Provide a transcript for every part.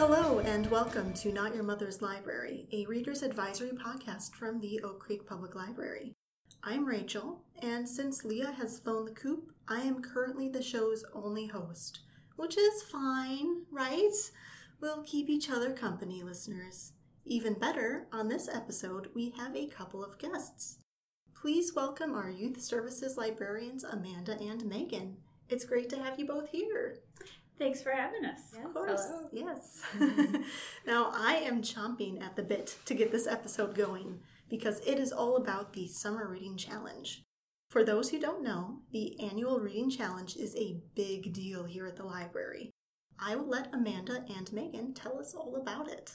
Hello, and welcome to Not Your Mother's Library, a reader's advisory podcast from the Oak Creek Public Library. I'm Rachel, and since Leah has flown the coop, I am currently the show's only host, which is fine, right? We'll keep each other company, listeners. Even better, on this episode, we have a couple of guests. Please welcome our Youth Services librarians, Amanda and Megan. It's great to have you both here. Thanks for having us. Yes, of course. Hello. Yes. now, I am chomping at the bit to get this episode going because it is all about the Summer Reading Challenge. For those who don't know, the annual Reading Challenge is a big deal here at the library. I will let Amanda and Megan tell us all about it.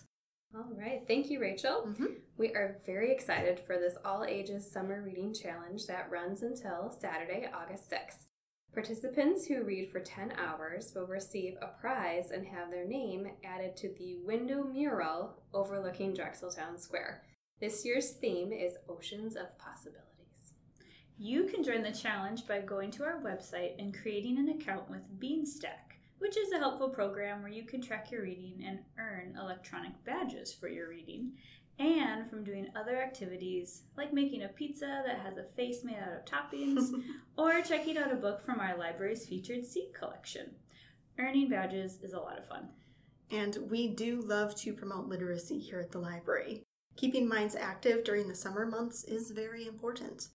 All right. Thank you, Rachel. Mm-hmm. We are very excited for this all ages summer reading challenge that runs until Saturday, August 6th. Participants who read for 10 hours will receive a prize and have their name added to the window mural overlooking Drexeltown Square. This year's theme is Oceans of Possibilities. You can join the challenge by going to our website and creating an account with Beanstack which is a helpful program where you can track your reading and earn electronic badges for your reading, and from doing other activities like making a pizza that has a face made out of toppings, or checking out a book from our library's featured seat collection. Earning badges is a lot of fun. And we do love to promote literacy here at the library. Keeping minds active during the summer months is very important.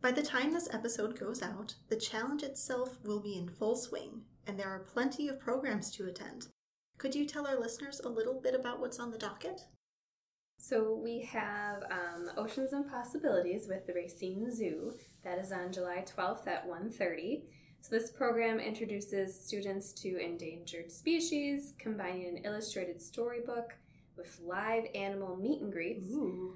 By the time this episode goes out, the challenge itself will be in full swing, and there are plenty of programs to attend. Could you tell our listeners a little bit about what's on the docket? So we have um, Oceans and Possibilities with the Racine Zoo. That is on July 12th at 1.30. So this program introduces students to endangered species, combining an illustrated storybook with live animal meet and greets. Ooh.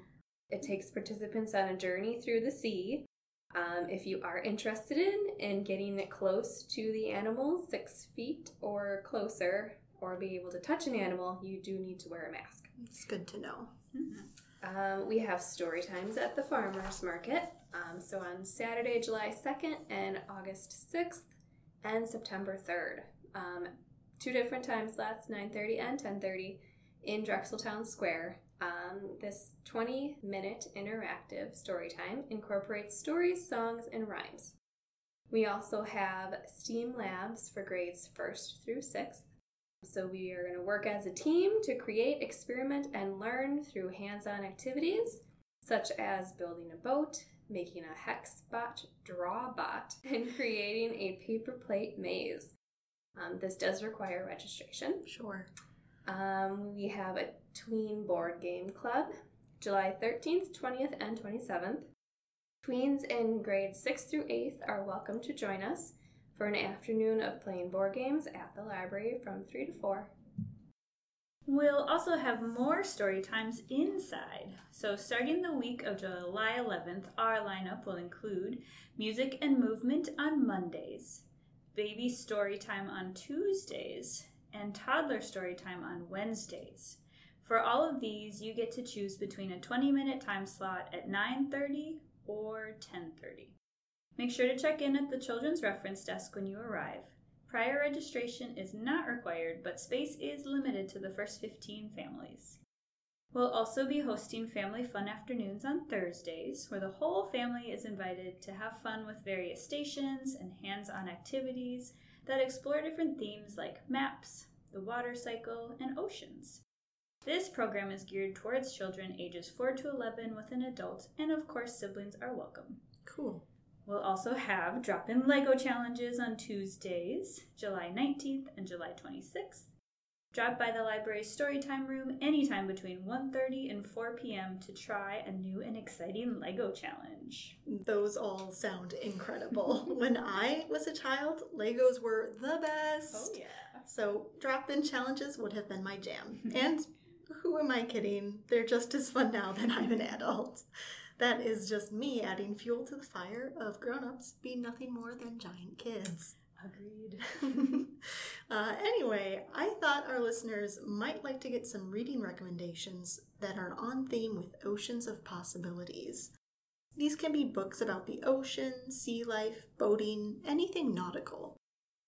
It takes participants on a journey through the sea um, if you are interested in, in getting close to the animals, six feet or closer, or be able to touch an animal, you do need to wear a mask. It's good to know. Mm-hmm. Um, we have story times at the farmers market. Um, so on Saturday, July 2nd and August 6th and September 3rd. Um, two different time slots, 9.30 and 10.30 in Drexeltown Square. Um, this 20 minute interactive story time incorporates stories, songs, and rhymes. We also have STEAM labs for grades 1st through 6th. So we are going to work as a team to create, experiment, and learn through hands on activities such as building a boat, making a hex bot draw bot, and creating a paper plate maze. Um, this does require registration. Sure. Um, we have a tween board game club, July 13th, 20th, and 27th. Tweens in grades 6 through 8th are welcome to join us for an afternoon of playing board games at the library from 3 to 4. We'll also have more story times inside. So, starting the week of July 11th, our lineup will include music and movement on Mondays, baby story time on Tuesdays, and toddler story time on Wednesdays. For all of these, you get to choose between a 20 minute time slot at 9:30 or 10:30. Make sure to check in at the children's reference desk when you arrive. Prior registration is not required, but space is limited to the first 15 families. We'll also be hosting family fun afternoons on Thursdays, where the whole family is invited to have fun with various stations and hands on activities that explore different themes like maps, the water cycle, and oceans. This program is geared towards children ages 4 to 11 with an adult, and of course, siblings are welcome. Cool. We'll also have drop in Lego challenges on Tuesdays, July 19th and July 26th, Drop by the library's Storytime room anytime between 1.30 and 4 p.m. to try a new and exciting Lego challenge. Those all sound incredible. when I was a child, Legos were the best. Oh, yeah. So drop in challenges would have been my jam. and who am I kidding? They're just as fun now that I'm an adult. That is just me adding fuel to the fire of grown ups being nothing more than giant kids. Agreed. uh, anyway, I thought our listeners might like to get some reading recommendations that are on theme with oceans of possibilities. These can be books about the ocean, sea life, boating, anything nautical.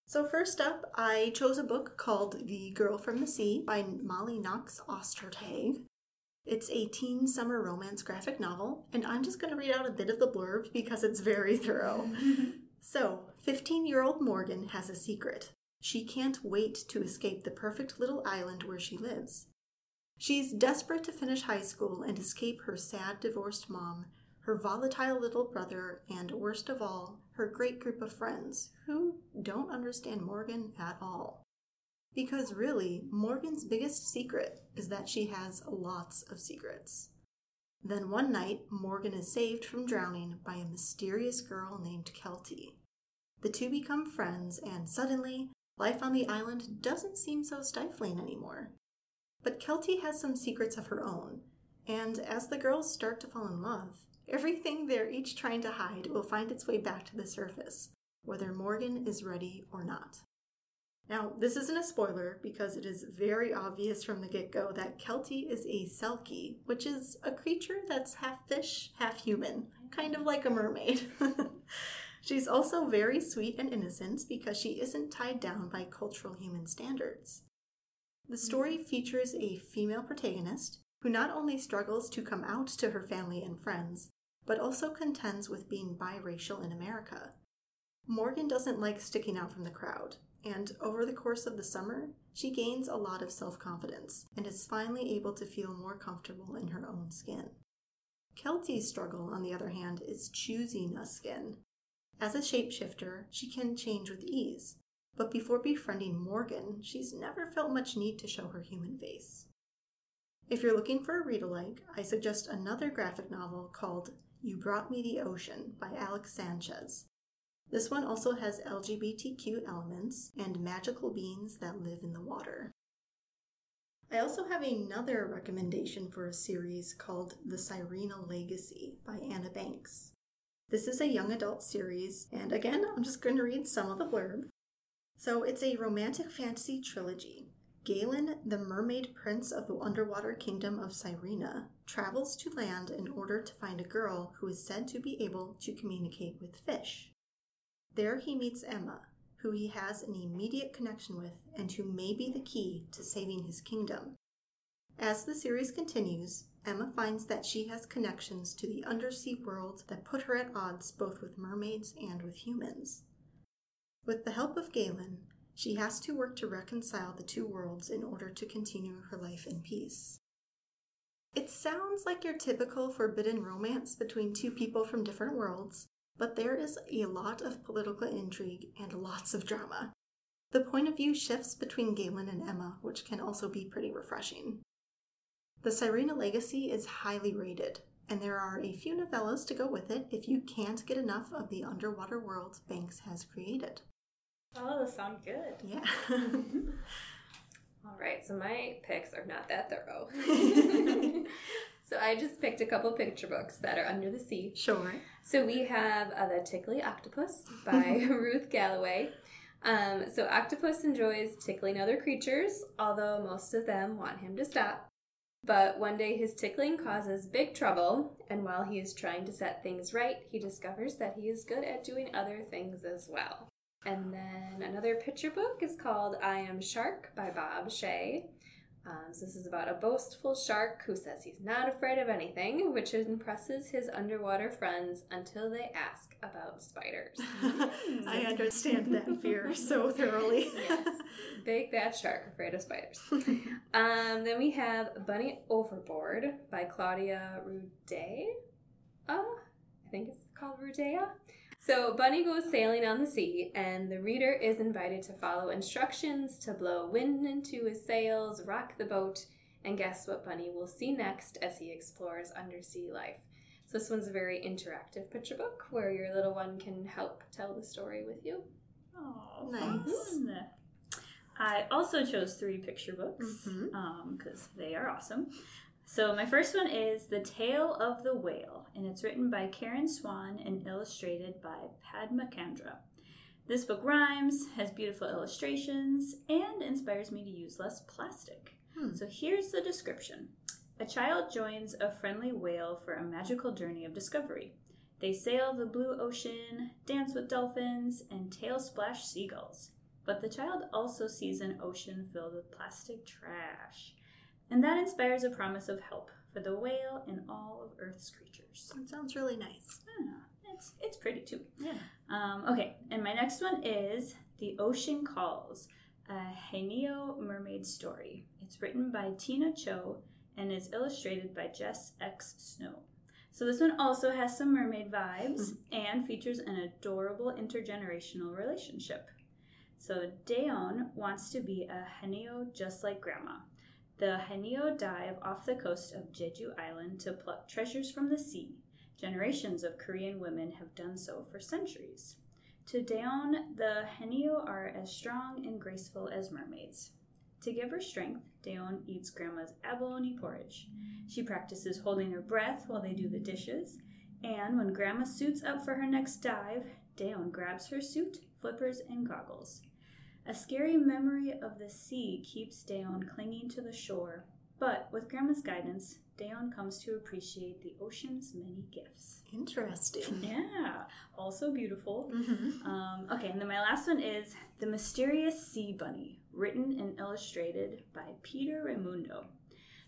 So, first up, I chose a book called The Girl from the Sea by Molly Knox Ostertag. It's a teen summer romance graphic novel, and I'm just going to read out a bit of the blurb because it's very thorough. so, 15 year old Morgan has a secret. She can't wait to escape the perfect little island where she lives. She's desperate to finish high school and escape her sad divorced mom, her volatile little brother, and worst of all, her great group of friends who don't understand Morgan at all. Because really, Morgan's biggest secret is that she has lots of secrets. Then one night, Morgan is saved from drowning by a mysterious girl named Keltie. The two become friends, and suddenly, life on the island doesn't seem so stifling anymore. But Keltie has some secrets of her own, and as the girls start to fall in love, everything they're each trying to hide will find its way back to the surface, whether Morgan is ready or not. Now, this isn't a spoiler because it is very obvious from the get go that Keltie is a Selkie, which is a creature that's half fish, half human, kind of like a mermaid. She's also very sweet and innocent because she isn't tied down by cultural human standards. The story mm-hmm. features a female protagonist who not only struggles to come out to her family and friends, but also contends with being biracial in America. Morgan doesn't like sticking out from the crowd, and over the course of the summer, she gains a lot of self confidence and is finally able to feel more comfortable in her own skin. Keltie's struggle, on the other hand, is choosing a skin. As a shapeshifter, she can change with ease, but before befriending Morgan, she's never felt much need to show her human face. If you're looking for a read alike, I suggest another graphic novel called You Brought Me the Ocean by Alex Sanchez. This one also has LGBTQ elements and magical beings that live in the water. I also have another recommendation for a series called The Syrena Legacy by Anna Banks. This is a young adult series, and again, I'm just going to read some of the blurb. So, it's a romantic fantasy trilogy. Galen, the mermaid prince of the underwater kingdom of Syrena, travels to land in order to find a girl who is said to be able to communicate with fish. There he meets Emma, who he has an immediate connection with and who may be the key to saving his kingdom. As the series continues, Emma finds that she has connections to the undersea world that put her at odds both with mermaids and with humans. With the help of Galen, she has to work to reconcile the two worlds in order to continue her life in peace. It sounds like your typical forbidden romance between two people from different worlds, but there is a lot of political intrigue and lots of drama. The point of view shifts between Galen and Emma, which can also be pretty refreshing. The Syrena Legacy is highly rated, and there are a few novellas to go with it if you can't get enough of the underwater world Banks has created. Oh, those sound good. Yeah. All right, so my picks are not that thorough. so I just picked a couple picture books that are under the sea. sure. So we have uh, The Tickly Octopus by Ruth Galloway. Um, so Octopus enjoys tickling other creatures, although most of them want him to stop. But one day his tickling causes big trouble, and while he is trying to set things right, he discovers that he is good at doing other things as well. And then another picture book is called I Am Shark by Bob Shea. Um, so this is about a boastful shark who says he's not afraid of anything, which impresses his underwater friends until they ask about spiders. I understand that fear so thoroughly. yes, big bad shark afraid of spiders. Um, then we have Bunny Overboard by Claudia Rudea. I think it's called Rudea. So Bunny goes sailing on the sea, and the reader is invited to follow instructions to blow wind into his sails, rock the boat, and guess what Bunny will see next as he explores undersea life. So this one's a very interactive picture book where your little one can help tell the story with you. Oh, Nice. fun. I also chose three picture books mm-hmm. um, because they are awesome. So my first one is The Tale of the Whale, and it's written by Karen Swann and illustrated by Padma Chandra. This book rhymes, has beautiful illustrations, and inspires me to use less plastic. Hmm. So here's the description. A child joins a friendly whale for a magical journey of discovery. They sail the blue ocean, dance with dolphins, and tail splash seagulls. but the child also sees an ocean filled with plastic trash. And that inspires a promise of help for the whale and all of Earth's creatures. That sounds really nice. Yeah, it's, it's pretty too. Yeah. Um, okay, and my next one is The Ocean Calls, a Haenyeo mermaid story. It's written by Tina Cho and is illustrated by Jess X Snow. So this one also has some mermaid vibes and features an adorable intergenerational relationship. So Dayeon wants to be a Haenyeo just like grandma. The Haenyeo dive off the coast of Jeju Island to pluck treasures from the sea. Generations of Korean women have done so for centuries. To Dayeon, the Haenyeo are as strong and graceful as mermaids. To give her strength, Dayeon eats grandma's abalone porridge. She practices holding her breath while they do the dishes, and when grandma suits up for her next dive, Dayeon grabs her suit, flippers, and goggles. A scary memory of the sea keeps Dayeon clinging to the shore, but with grandma's guidance, Dayeon comes to appreciate the ocean's many gifts. Interesting. Yeah, also beautiful. Mm-hmm. Um, okay, and then my last one is The Mysterious Sea Bunny, written and illustrated by Peter Raimundo.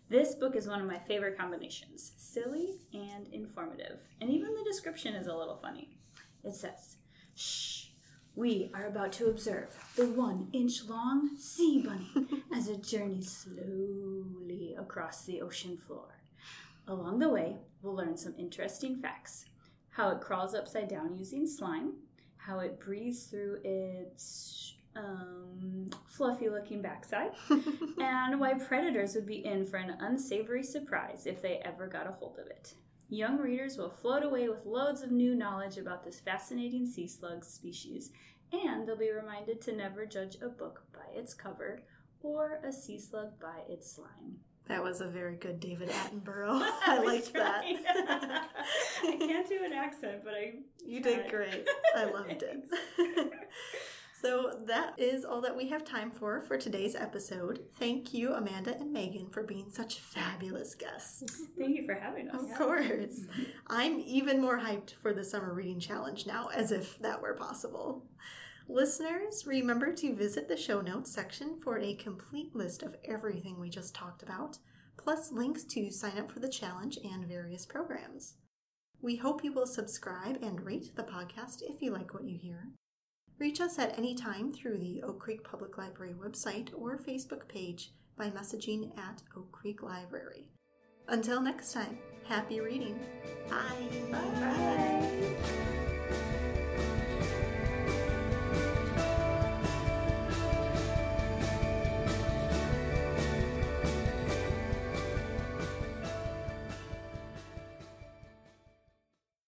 This book is one of my favorite combinations silly and informative, and even the description is a little funny. It says, Shh, we are about to observe the one inch long sea bunny as it journeys slowly across the ocean floor. Along the way, we'll learn some interesting facts how it crawls upside down using slime, how it breathes through its um, fluffy looking backside, and why predators would be in for an unsavory surprise if they ever got a hold of it. Young readers will float away with loads of new knowledge about this fascinating sea slug species, and they'll be reminded to never judge a book by its cover or a sea slug by its slime. That was a very good David Attenborough. I was liked that. I can't do an accent, but I You did great. I loved it. so that is all that we have time for for today's episode. Thank you, Amanda and Megan, for being such fabulous guests. Thank you for having us. Of course. I'm even more hyped for the summer reading challenge now, as if that were possible. Listeners, remember to visit the show notes section for a complete list of everything we just talked about, plus links to sign up for the challenge and various programs. We hope you will subscribe and rate the podcast if you like what you hear. Reach us at any time through the Oak Creek Public Library website or Facebook page by messaging at Oak Creek Library. Until next time, happy reading. Bye. Bye.